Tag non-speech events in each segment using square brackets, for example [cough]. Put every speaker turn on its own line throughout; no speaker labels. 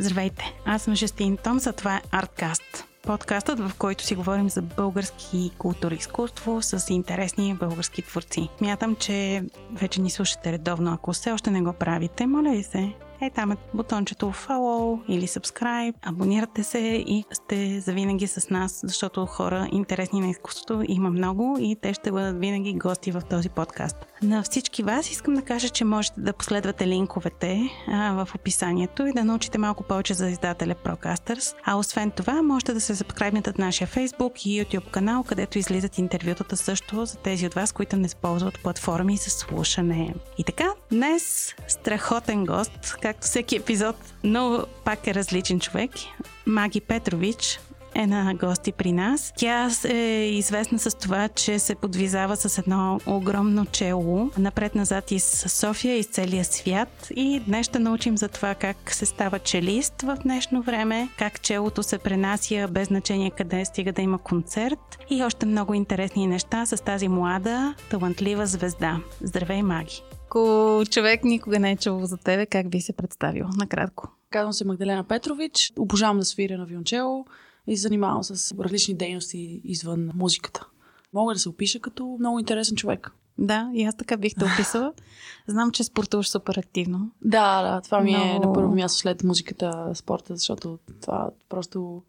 Здравейте, аз съм Жестин Том, за това е Арткаст. Подкастът, в който си говорим за български култура и изкуство с интересни български творци. Мятам, че вече ни слушате редовно. Ако все още не го правите, моля ви се, е, там е бутончето follow или subscribe. Абонирате се и сте завинаги с нас, защото хора интересни на изкуството има много и те ще бъдат винаги гости в този подкаст. На всички вас искам да кажа, че можете да последвате линковете а, в описанието и да научите малко повече за издателя Procasters. А освен това, можете да се запскрайбнете от нашия Facebook и YouTube канал, където излизат интервютата също за тези от вас, които не използват платформи за слушане. И така, днес страхотен гост, както всеки епизод, но пак е различен човек. Маги Петрович, е на гости при нас. Тя е известна с това, че се подвизава с едно огромно чело напред-назад из София, из целия свят и днес ще научим за това как се става челист в днешно време, как челото се пренася без значение къде стига да има концерт и още много интересни неща с тази млада, талантлива звезда. Здравей, Маги! Ако човек никога не е чувал за тебе, как би се представил? Накратко.
Казвам се Магдалена Петрович. Обожавам да свиря на виончело и се занимавам с различни дейности извън музиката. Мога да се опиша като много интересен човек.
Да, и аз така бих те описала. [laughs] Знам, че спортуваш супер активно.
Да, да, това ми е на първо място след музиката, спорта, защото това просто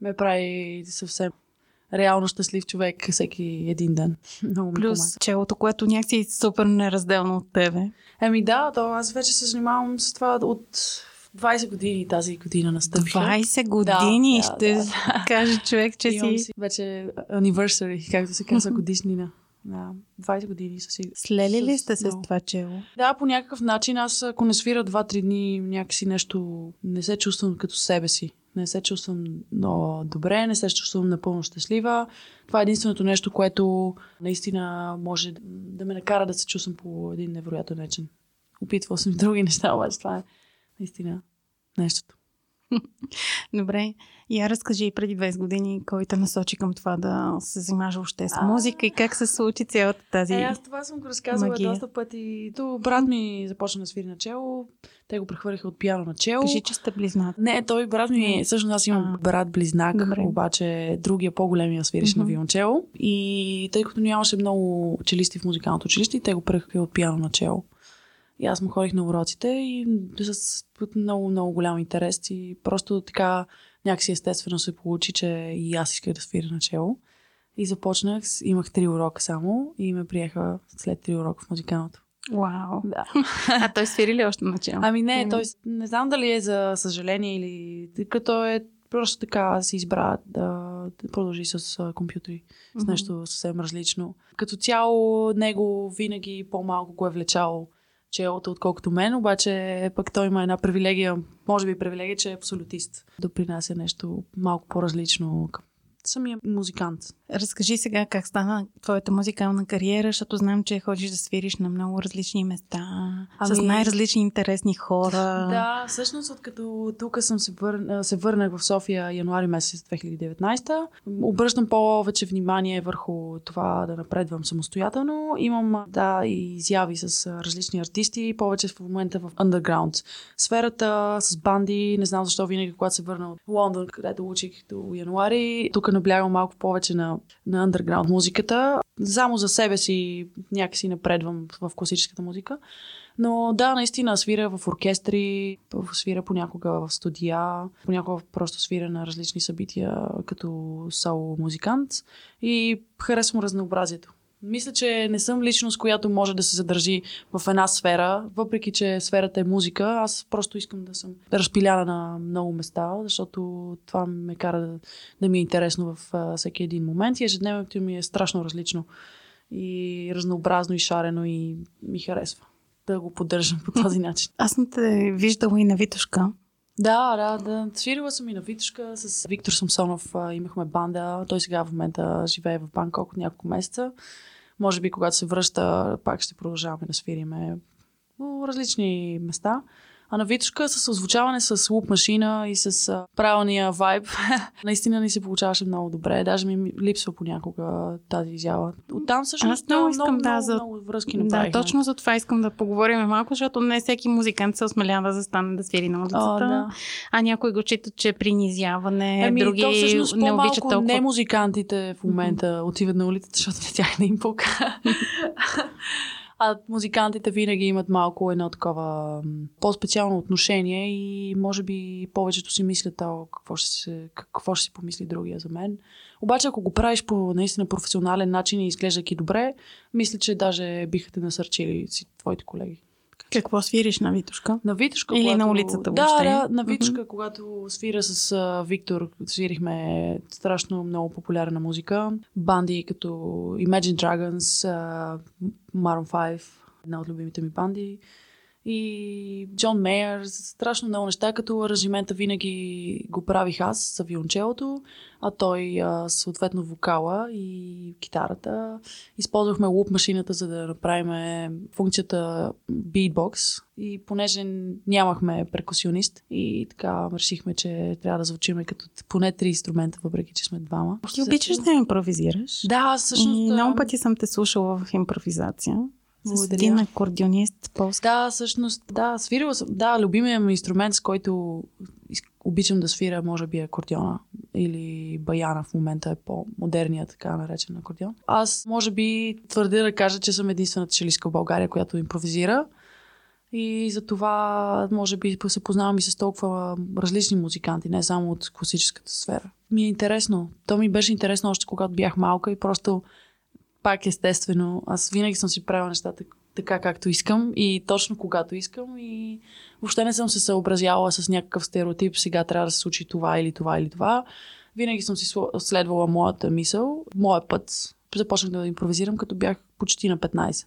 ме прави съвсем реално щастлив човек всеки един ден. [laughs]
Много Плюс помага. челото, което някакси е супер неразделно от тебе.
Еми да, то аз вече се занимавам с това от 20 години тази година настъпиха.
20 години да, ще да, [laughs] да. каже човек, че си...
си... Вече anniversary, както се казва [laughs] годишнина. Да, 20 години са си.
Слели ли сте се с това чело?
Да, по някакъв начин. Аз ако не свира 2-3 дни, някакси нещо не се чувствам като себе си. Не се чувствам много добре, не се чувствам напълно щастлива. Това е единственото нещо, което наистина може да ме накара да се чувствам по един невероятен начин. Опитвал съм и други неща, обаче това е наистина нещото. [laughs]
Добре. Я разкажи преди 20 години кой те насочи към това да се занимаваш още с музика и как се случи цялата тази
Е, аз това съм го разказвала магия. доста пъти. То брат ми започна да свири на чело. Те го прехвърлиха от пиано на чело.
Кажи, че сте близнак.
Не, той брат ми, всъщност аз имам брат-близнак, Добре. обаче другия по-големия свириш mm-hmm. на виолончело. И тъй като нямаше много челисти в музикалното училище, те го прехвърлиха от пиано на чело. И аз му ходих на уроците и с много, много голям интерес и просто така някакси естествено се получи, че и аз исках да свиря начало. И започнах, имах три урока само и ме приеха след три урока в музикалното.
Вау.
Да.
а той свири ли още начало?
Ами не, той не знам дали е за съжаление или като е просто така си избра да, да продължи с компютри, с нещо съвсем различно. Като цяло него винаги по-малко го е влечало челото, отколкото мен, обаче пък той има една привилегия, може би привилегия, че е абсолютист. Допринася нещо малко по-различно към самия музикант.
Разкажи сега как стана твоята музикална кариера, защото знам, че ходиш да свириш на много различни места, ами... с най-различни интересни хора.
Да, всъщност, откато тук съм се, вър... се върнах в София януари месец 2019, обръщам повече внимание върху това да напредвам самостоятелно. Имам, да, изяви с различни артисти, повече в момента в underground сферата, с банди. Не знам защо винаги, когато се върна от Лондон, където учих до януари, тук наблягам малко повече на на underground музиката. Само за себе си някакси напредвам в класическата музика. Но да, наистина свиря в оркестри, свиря понякога в студия, понякога просто свиря на различни събития като соло музикант и харесвам разнообразието. Мисля, че не съм личност, която може да се задържи в една сфера, въпреки че сферата е музика. Аз просто искам да съм разпиляна на много места, защото това ме кара да, да ми е интересно в а, всеки един момент и ежедневието ми е страшно различно и разнообразно и шарено и ми харесва да го поддържам по [laughs] този начин.
Аз съм те виждала и на Витушка.
Да, да, да. Свирила съм и на Витушка с Виктор Самсонов. Имахме банда. Той сега в момента живее в Банкок от няколко месеца. Може би, когато се връща, пак ще продължаваме да свириме по различни места. А на Витушка с озвучаване с луп машина и с а, правилния вайб, [laughs] наистина ни се получаваше много добре. Даже ми липсва понякога тази изява. Оттам също
Аз много искам,
много,
да,
много,
за...
много връзки
Да,
направихме.
точно за това искам да поговорим малко, защото не всеки музикант се осмелява да застане да свири на улицата.
О, да.
А някои го читат, че е принизяване,
Ами,
други
то всъщност
не обичат толкова.
не музикантите в момента отиват на улицата, защото на тях не им пука. [laughs] а музикантите винаги имат малко едно такова по-специално отношение и може би повечето си мислят, о, какво ще, се, какво ще си помисли другия за мен. Обаче, ако го правиш по наистина професионален начин и изглеждайки добре, мисля, че даже биха те насърчили си твоите колеги.
Какво свириш на Витушка?
На Витушка,
Или
когато...
на улицата въобще?
да, на Витушка, когато свира с а, Виктор, свирихме страшно много популярна музика. Банди като Imagine Dragons, а, Maroon 5, една от любимите ми банди. И Джон Мейер, страшно много неща, като аранжимента винаги го правих аз за виолончелото, а той а, съответно вокала и китарата. Използвахме луп машината, за да направим функцията beatbox и понеже нямахме перкусионист и така решихме, че трябва да звучиме като поне три инструмента, въпреки че сме двама.
Ти обичаш да импровизираш?
Да, всъщност...
И много пъти съм те слушала в импровизация.
Благодаря.
един акордеонист полски.
Да, всъщност, да, свирила съм. Да, любимият ми инструмент, с който обичам да свиря, може би е акордеона или баяна в момента е по-модерният, така наречен акордеон. Аз, може би, твърдя да кажа, че съм единствената челистка в България, която импровизира. И за това, може би, се познавам и с толкова различни музиканти, не само от класическата сфера. Ми е интересно. То ми беше интересно още когато бях малка и просто пак естествено, аз винаги съм си правила нещата така както искам и точно когато искам и въобще не съм се съобразявала с някакъв стереотип, сега трябва да се случи това или това или това. Винаги съм си следвала моята мисъл, моя път. Започнах да импровизирам, като бях почти на 15.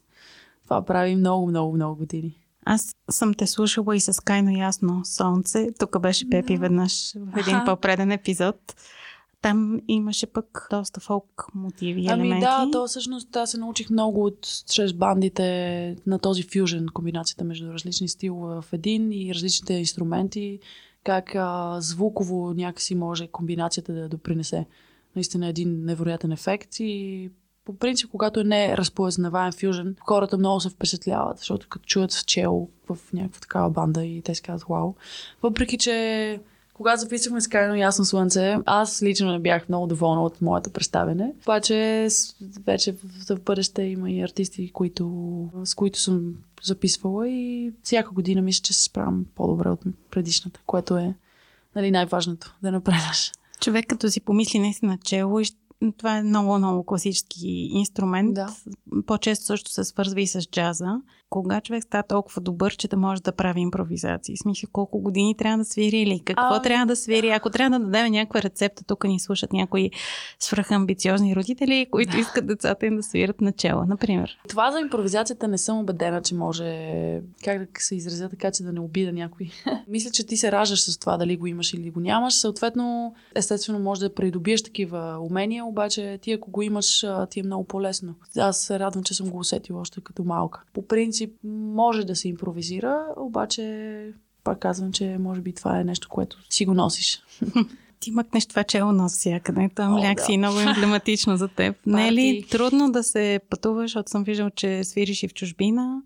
Това прави много, много, много години.
Аз съм те слушала и с Кайно Ясно Слънце. Тук беше Пепи
Да.
веднъж в един по-преден епизод. Там имаше пък доста фолк мотиви и
Ами
елементи.
да, то всъщност аз се научих много от чрез бандите на този фюжен, комбинацията между различни стилове в един и различните инструменти, как а, звуково някакси може комбинацията да допринесе наистина един невероятен ефект и по принцип, когато е не разпознаваем фюжен, хората много се впечатляват, защото като чуят в чело в някаква такава банда и те си казват вау. Въпреки, че когато записахме с Крайно Ясно Слънце, аз лично не бях много доволна от моето представяне. Обаче вече в, в бъдеще има и артисти, които, с които съм записвала и всяка година мисля, че се справям по-добре от предишната, което е нали, най-важното да напредаш.
Човек като си помисли наистина чело и това е много, много класически инструмент.
Да.
По-често също се свързва и с джаза. Кога човек става толкова добър, че да може да прави импровизации? Смисъл, колко години трябва да свири или какво
А,
трябва да свири? Ако трябва да дадем някаква рецепта, тук ни слушат някои свръхамбициозни родители, които искат децата им да свират начало, например.
Това за импровизацията не съм убедена, че може, как да се изразя така, че да не обида някой. [laughs] Мисля, че ти се раждаш с това, дали го имаш или го нямаш. Съответно, естествено, може да придобиеш такива умения, обаче ти ако го имаш, ти е много по-лесно. Аз се радвам, че съм го усетила още като малка. По принцип, може да се импровизира, обаче пак казвам, че може би това е нещо, което си го носиш. [laughs]
Ти мъкнеш това чело навсякъде. Там
О,
някакси
да.
много емблематично за теб. [laughs] Не е ли трудно да се пътуваш, защото съм виждал, че свириш и в чужбина?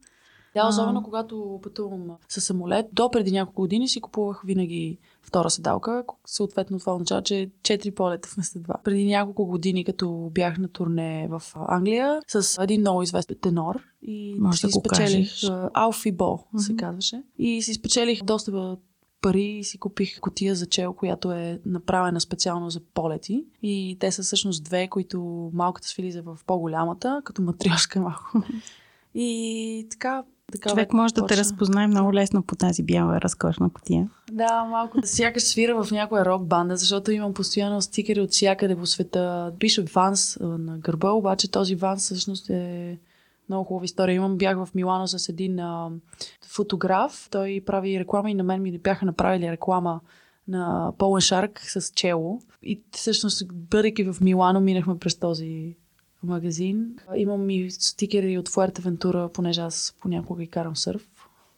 А.
особено когато пътувам с самолет. До преди няколко години си купувах винаги втора седалка. Съответно това означава, че 4 полета вместо 2. Преди няколко години, като бях на турне в Англия с един много известен тенор и
Може
си
да
спечелих Алфи Бо, се
Мгм.
казваше. И си спечелих доста пари и си купих котия за чел, която е направена специално за полети. И те са всъщност две, които малката свилиза в по-голямата, като матрешка малко. [laughs] И така, така
Човек може да те разпознае много лесно по тази бяла разкошна котия.
Да, малко. Сякаш свира в някоя рок банда, защото имам постоянно стикери от всякъде по света. Пише Ванс на гърба, обаче този Ванс всъщност е много хубава история. Имам, бях в Милано с един а, фотограф. Той прави реклама и на мен ми бяха направили реклама на Полен Шарк с чело. И всъщност, бъдейки в Милано, минахме през този магазин. Имам и стикери от Фуертевентура, понеже аз понякога и карам сърф.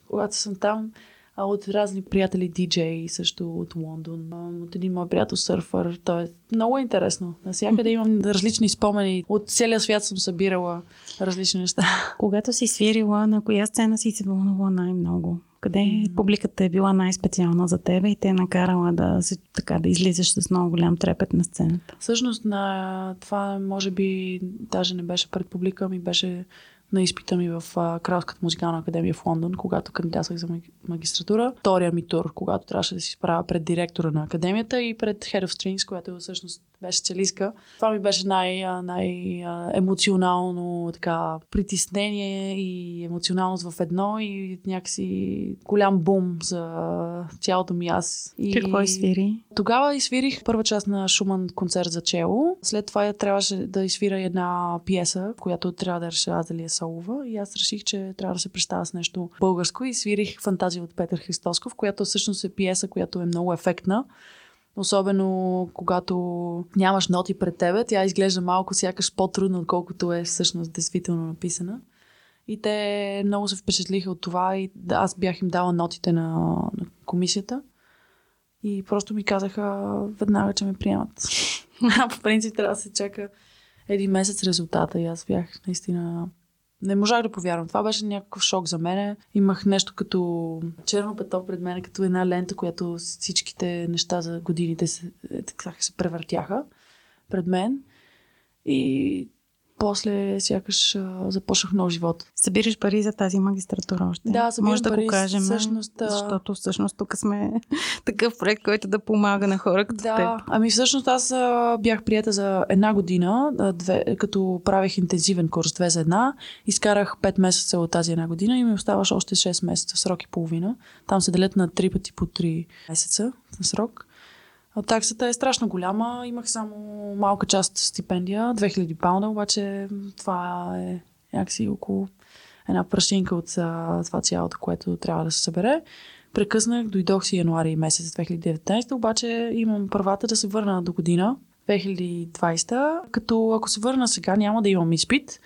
Когато съм там, а от разни приятели диджей, също от Лондон, от един мой приятел сърфър. То е много интересно. Навсякъде имам различни спомени. От целия свят съм събирала различни неща. [laughs]
Когато си свирила, на коя сцена си се вълнувала най-много? Къде публиката е била най-специална за тебе и те е накарала да, си, така, да излизаш с много голям трепет на сцената?
Всъщност на това може би даже не беше пред публика, ми беше на изпита ми в Кралската музикална академия в Лондон, когато кандидатствах за магистратура. Втория ми тур, когато трябваше да си справя пред директора на академията и пред Head of Strings, която всъщност беше целиска. Това ми беше най- най-емоционално така, притеснение и емоционалност в едно и някакси голям бум за цялото ми аз.
И... Какво изсвири?
Тогава изсвирих първа част на Шуман концерт за чело. След това трябваше да изсвира една пиеса, която трябва да реша аз дали е солова. И аз реших, че трябва да се представя с нещо българско и свирих фантазия от Петър Христосков, която всъщност е пиеса, която е много ефектна. Особено когато нямаш ноти пред тебе, тя изглежда малко сякаш по-трудно, отколкото е всъщност действително написана. И те много се впечатлиха от това и аз бях им дала нотите на, на комисията. И просто ми казаха веднага, че ме приемат. [laughs] А по принцип трябва да се чака един месец резултата и аз бях наистина не можах да повярвам. Това беше някакъв шок за мен. Имах нещо като черно пето пред мен, като една лента, която всичките неща за годините се, е, така, се превъртяха пред мен. И после сякаш а, започнах нов живот.
Събираш пари за тази магистратура още.
Да, събирам
Може да
пари,
го кажем,
всъщност,
защото всъщност тук сме [laughs] такъв проект, който да помага на хора като
да,
теб.
Ами всъщност аз а, бях прията за една година, а, две, като правих интензивен курс две за една. Изкарах 5 месеца от тази една година и ми оставаш още 6 месеца, срок и половина. Там се делят на 3 пъти по 3 месеца на срок. Таксата е страшно голяма. Имах само малка част стипендия, 2000 паунда, обаче това е някакси около една прашинка от това цялото, което трябва да се събере. Прекъснах, дойдох си януари месец 2019, обаче имам правата да се върна до година, 2020, като ако се върна сега няма да имам изпит,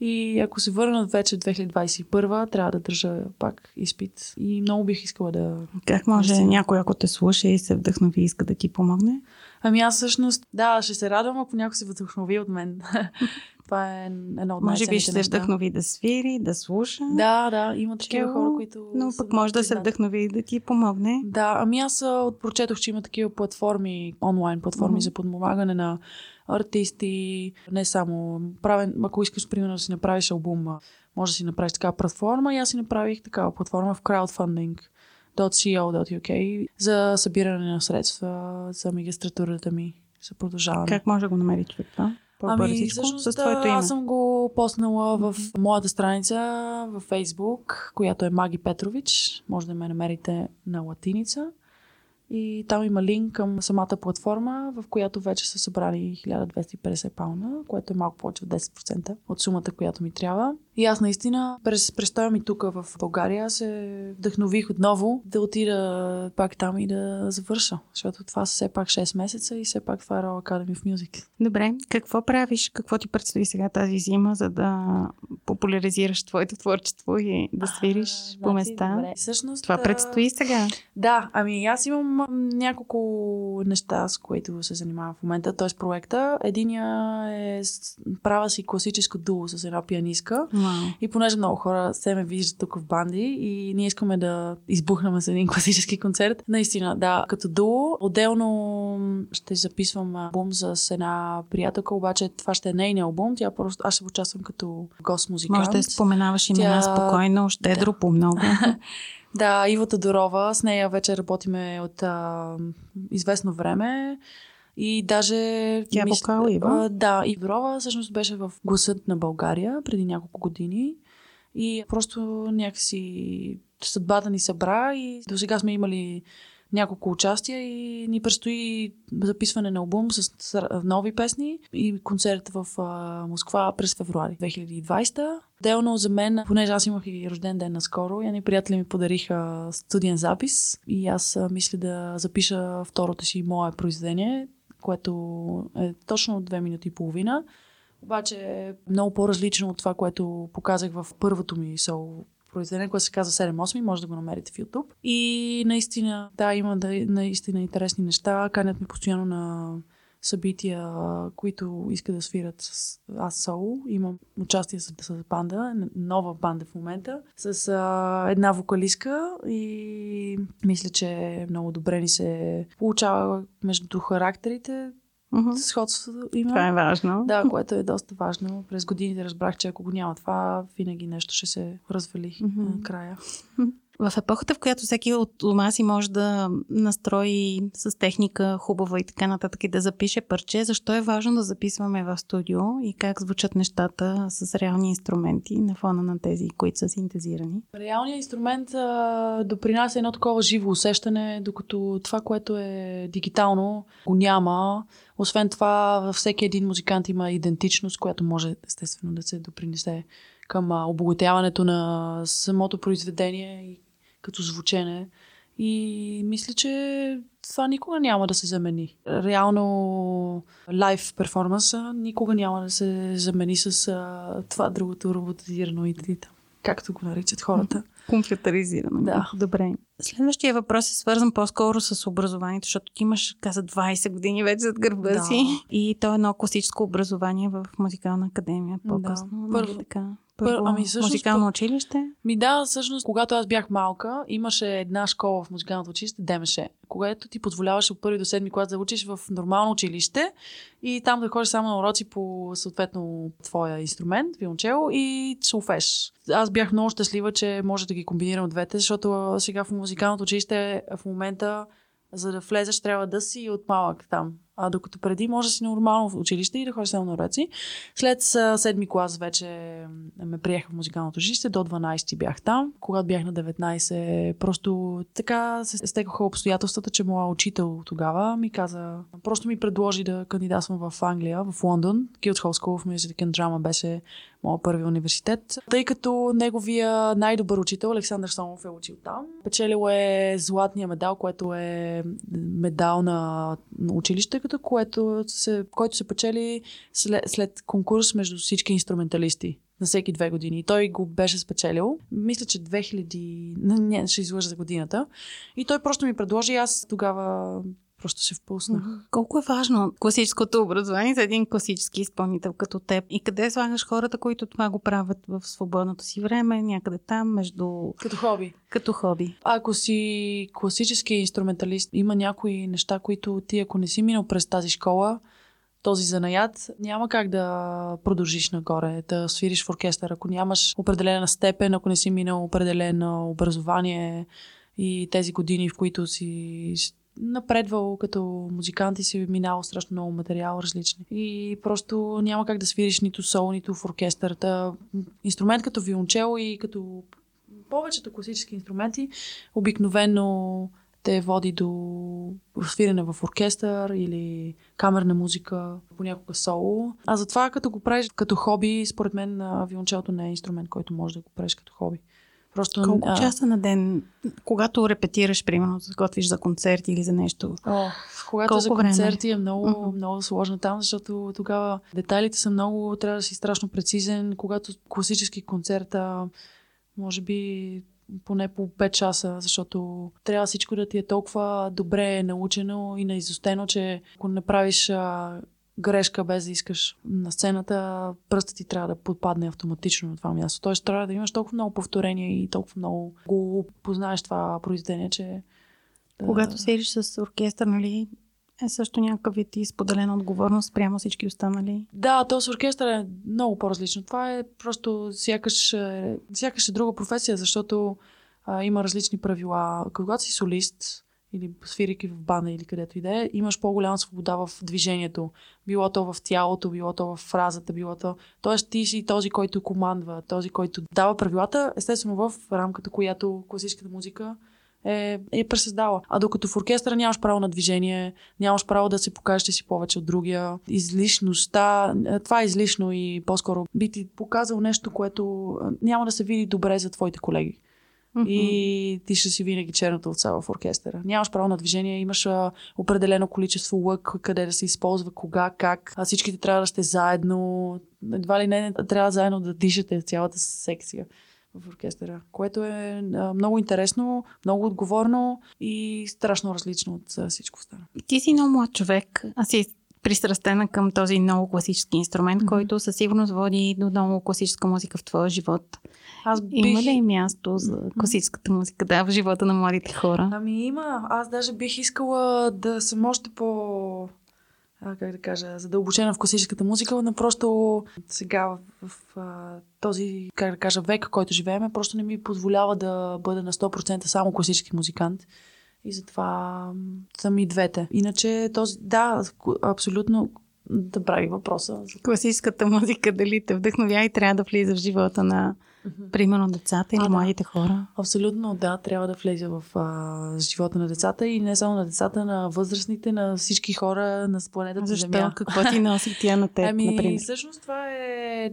и ако се върнат вече в 2021, трябва да държа пак изпит. И много бих искала да...
Как може да някой, ако те слуша и се вдъхнови, иска да ти помогне?
Ами аз всъщност, да, ще се радвам, ако някой се вдъхнови от мен. [laughs] Това е едно от
Може би ще
се
вдъхнови да свири, да слуша.
Да, да, има такива хора, които...
Но пък може да се вдъхнови и да ти помогне.
Да, ами аз прочетох, че има такива платформи, онлайн платформи mm-hmm. за подпомагане на артисти, не само правен, ако искаш, примерно, да си направиш албум, може да си направиш такава платформа и аз си направих такава платформа в crowdfunding.co.uk за събиране на средства за магистратурата ми, за продължаване.
Как може да го намери човек това?
Ами, всъщност, с твоето име. аз съм го поснала в моята страница в Facebook, която е Маги Петрович. Може да ме намерите на латиница. И там има линк към самата платформа, в която вече са събрали 1250 пауна, което е малко повече от 10% от сумата, която ми трябва. И аз наистина през престоя ми тук в България се вдъхнових отново да отида пак там и да завърша. Защото това са все пак 6 месеца и все пак това е Royal Academy of Music.
Добре, какво правиш? Какво ти предстои сега тази зима, за да популяризираш твоето творчество и да свириш а, по значи, места? Добре.
Всъщност,
това предстои сега.
Да, ами аз имам няколко неща, с които се занимавам в момента, т.е. проекта. Единия е правя си класическо дуо с една пианистка.
Wow.
И понеже много хора се ме виждат тук в банди и ние искаме да избухнем с един [laughs] класически концерт. Наистина, да, като дуо. Отделно ще записвам албум с една приятелка, обаче това ще е нейния албум. Тя просто, аз ще участвам като гост музикант.
Може да споменаваш имена Тя... спокойно, щедро, да. по много. [laughs]
Да, Ива Тодорова, с нея вече работиме от а, известно време. И даже...
Тя е вокал, Ива?
А, да, и Тодорова всъщност беше в гласът на България преди няколко години. И просто някакси съдбата ни събра и до сега сме имали няколко участия и ни предстои записване на албум с нови песни и концерт в Москва през февруари 2020. Делно за мен, понеже аз имах и рожден ден наскоро, и ни приятели ми подариха студиен запис и аз мисля да запиша второто си мое произведение, което е точно две минути и половина. Обаче е много по-различно от това, което показах в първото ми сол произведение, което се казва 7-8, може да го намерите в YouTube. И наистина, да, има да, наистина интересни неща. Канят ми постоянно на събития, които искат да свират с аз соло. Имам участие с, с банда, нова банда в момента, с а, една вокалистка и мисля, че много добре ни се получава между характерите.
Мгм.
Сходството има.
Това е важно.
Да, което е доста важно. През годините разбрах, че ако го няма това, винаги нещо ще се развали
Мгм.
накрая.
В епохата, в която всеки от дома си може да настрои с техника хубава и така нататък и да запише парче, защо е важно да записваме в студио и как звучат нещата с реални инструменти на фона на тези, които са синтезирани?
Реалният инструмент а, допринася едно такова живо усещане, докато това, което е дигитално, го няма. Освен това, във всеки един музикант има идентичност, която може естествено да се допринесе към обогатяването на самото произведение и като звучене. И мисля, че това никога няма да се замени. Реално лайв перформанса никога няма да се замени с а, това другото роботизирано и там, както го наричат хората.
Компютъризирано.
Да.
Добре. Следващия въпрос е свързан по-скоро с образованието, защото ти имаш, каза, 20 години вече зад гърба
Да.
си. И то е едно класическо образование в музикална академия по-късно.
Да. Първо-
така?
Пър-
Първо,
ами всъщност
музикално училище.
Ми да, всъщност, когато аз бях малка, имаше една школа в музикалното училище, ДМШ, когато ти позволяваше от първи до седми клас да учиш в нормално училище и там да ходиш само на уроци по съответно твоя инструмент, виолончело и солфеж. Аз бях много щастлива, че може да ги комбинирам двете, защото сега в музикалното училище в момента за да влезеш трябва да си от малък там. А докато преди може да си нормално в училище и да ходиш само на уроци. След седми клас вече ме приеха в музикалното училище, до 12 бях там. Когато бях на 19, просто така се стекоха обстоятелствата, че моя учител тогава ми каза, просто ми предложи да кандидатствам в Англия, в Лондон. Guildhall School of Music and Drama беше моят първи университет. Тъй като неговия най-добър учител, Александър Сомов, е учил там. Печелил е златния медал, което е медал на училище, като което се, който се печели след, след конкурс между всички инструменталисти на всеки две години. И той го беше спечелил. Мисля, че 2000... Не, ще излъжа за годината. И той просто ми предложи аз тогава просто се впуснах.
Колко е важно класическото образование за един класически изпълнител като теб? И къде слагаш хората, които това го правят в свободното си време, някъде там, между...
Като хоби.
като хоби?
Ако си класически инструменталист, има някои неща, които ти, ако не си минал през тази школа, този занаят, няма как да продължиш нагоре, да свириш в оркестър. Ако нямаш определена степен, ако не си минал определено образование и тези години, в които си напредвал като музикант и си минал страшно много материал различни. И просто няма как да свириш нито соло, нито в оркестър. Та, инструмент като виолончело и като повечето класически инструменти обикновено те води до свирене в оркестър или камерна музика, понякога соло. А затова като го правиш като хоби, според мен виолончелото не е инструмент, който може да го правиш като хоби. Просто,
Колко
а,
часа на ден, когато репетираш, примерно, се готвиш за концерт или за нещо?
О, когато
Колко
за
време?
концерти е много,
Мгм.
много сложно там, защото тогава детайлите са много, трябва да си страшно прецизен. Когато класически концерта, може би поне по 5 часа, защото трябва всичко да ти е толкова добре научено и наизустено, че ако не правиш а, грешка без да искаш на сцената, пръстът ти трябва да подпадне автоматично на това място. Тоест трябва да имаш толкова много повторения и толкова много го познаеш това произведение, че
Когато свириш с оркестър, нали, е също някакъв вид и споделена отговорност прямо всички останали.
Да, то с оркестър е много по-различно. Това е просто сякаш, е, сякаш е друга професия, защото а, има различни правила. Когато си солист или свирики в банда или където и да е, имаш по-голяма свобода в движението. Било то в тялото, било то в фразата, било то... Тоест ти си този, който командва, този, който дава правилата, естествено в рамката, която класическата музика е, е пресъздала. А докато в оркестъра нямаш право на движение, нямаш право да се покажеш, си повече от другия. Излишността, е, това е излишно и по-скоро би ти показал нещо, което а, няма да се види добре за твоите колеги. И ти ще си винаги черната овца в оркестъра. Нямаш право на движение, имаш а, определено количество лък, къде да се използва, кога, как. А всичките трябва да сте заедно. Едва ли не, не трябва заедно да дишате цялата секция. в оркестъра, което е а, много интересно, много отговорно и страшно различно от а, всичко останало.
Ти си много млад човек, а си пристрастена към този много класически инструмент, mm-hmm. който със сигурност води до много класическа музика в твоя живот. Аз бих... Има ли място за класическата музика да, в живота на младите хора?
Ами има. Аз даже бих искала да съм още по как да кажа, задълбочена в класическата музика, но просто сега в, в, този, как да кажа, век, който живееме, просто не ми позволява да бъда на 100% само класически музикант. И затова съм и двете. Иначе този, да, абсолютно да прави въпроса.
Класическата музика дали те вдъхновя и трябва да влиза в живота на Mm-hmm. Примерно децата или а, младите хора?
Абсолютно, да. Трябва да влезе в а, живота на децата и не само на децата, на възрастните, на всички хора на планетата
Защо?
Земя.
Какво ти носи тя на теб,
ами,
например?
всъщност това е...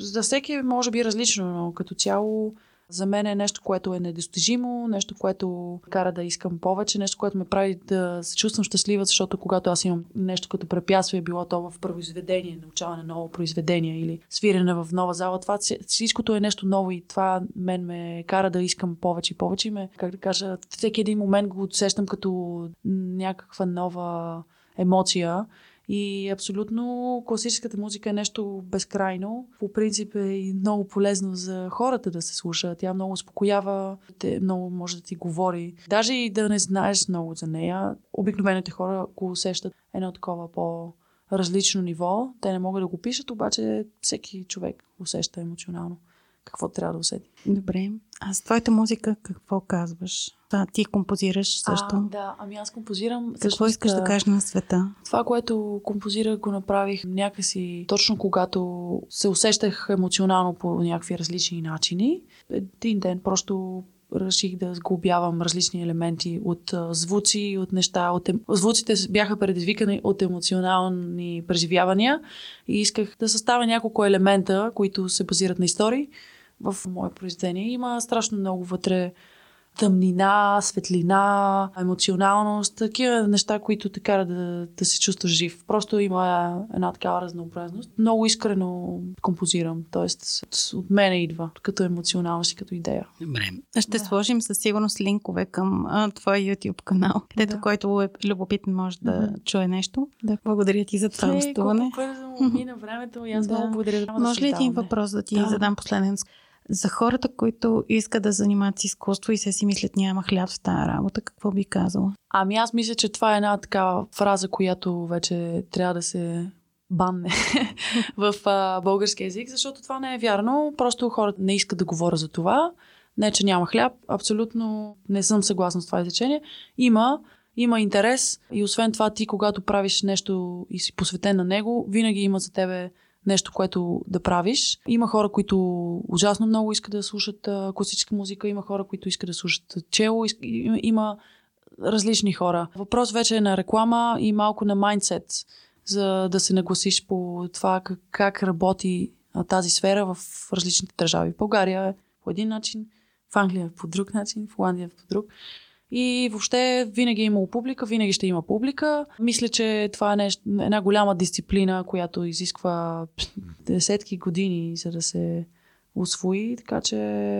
За всеки може би различно, но като цяло за мен е нещо, което е недостижимо, нещо, което кара да искам повече, нещо, което ме прави да се чувствам щастлива, защото когато аз имам нещо като препятствие, било то в произведение, научаване на ново произведение или свирене в нова зала, това всичкото е нещо ново и това мен ме кара да искам повече и повече. Ме, как да кажа, всеки един момент го усещам като някаква нова емоция и абсолютно класическата музика е нещо безкрайно. По принцип е и много полезно за хората да се слуша. Тя много успокоява, те много може да ти говори. Даже и да не знаеш много за нея, обикновените хора го усещат едно такова по различно ниво. Те не могат да го пишат, обаче всеки човек усеща емоционално какво трябва да усети.
Добре. А с твоята музика какво казваш? Да, ти композираш също. А,
да, ами аз композирам.
Какво искаш да кажеш на света?
Това, което композирах, го направих някакси точно когато се усещах емоционално по някакви различни начини. Един ден просто реших да сглобявам различни елементи от звуци, от неща. От ем... Звуците бяха предизвикани от емоционални преживявания и исках да съставя няколко елемента, които се базират на истории в мое произведение. Има страшно много вътре тъмнина, светлина, емоционалност, такива неща, които те карат да, да се чувстваш жив. Просто има една такава разнообразност. Много искрено композирам, т.е. от мене идва като емоционалност и като идея.
Добре. Ще да. сложим със сигурност линкове към а, твоя YouTube канал, където да. който е любопитен може да mm-hmm. чуе нещо. Да, благодаря ти за това гостуване.
Колко мина времето и аз [laughs] да. много благодаря.
Да може ли един въпрос да ти да. задам последен? За хората, които искат да занимават с изкуство и се си мислят няма хляб в тази работа, какво би казала?
Ами аз мисля, че това е една такава фраза, която вече трябва да се банне [laughs] в а, български язик, защото това не е вярно. Просто хората не искат да говоря за това. Не, че няма хляб. Абсолютно не съм съгласна с това изречение. Има, има интерес и освен това ти, когато правиш нещо и си посветен на него, винаги има за тебе нещо, което да правиш. Има хора, които ужасно много искат да слушат класическа музика, има хора, които искат да слушат чело, има различни хора. Въпрос вече е на реклама и малко на майндсет, за да се нагласиш по това как, работи тази сфера в различните държави. В България е по един начин, в Англия е по друг начин, в Холандия е по друг. И въобще винаги е имало публика, винаги ще има публика. Мисля, че това е нещо, една голяма дисциплина, която изисква десетки години, за да се освои. Така че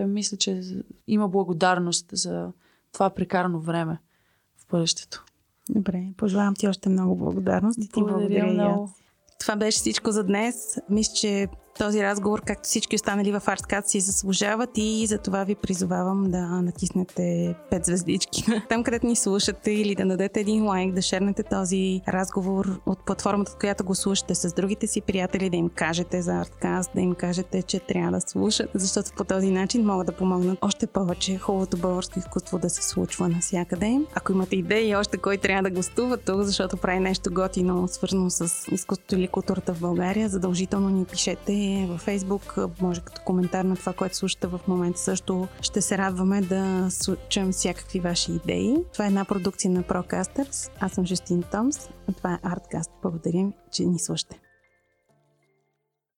мисля, че има благодарност за това прекарано време в бъдещето.
Добре, пожелавам ти още много благодарност и ти благодаря, благодаря много. Това беше всичко за днес. Мисля, че този разговор, както всички останали в Artscat си заслужават и за това ви призовавам да натиснете 5 звездички [laughs] там, където ни слушате или да дадете един лайк, да шернете този разговор от платформата, от която го слушате с другите си приятели, да им кажете за Artscast, да им кажете, че трябва да слушат, защото по този начин могат да помогнат още повече хубавото българско изкуство да се случва навсякъде. Ако имате идеи още кой трябва да гостува тук, защото прави нещо готино, свързано с изкуството или културата в България, задължително ни пишете във Facebook, може като коментар на това, което слушате в момента също. Ще се радваме да чуем всякакви ваши идеи. Това е една продукция на Procasters. Аз съм Жестин Томс, а това е Artcast. Благодарим, че ни слушате.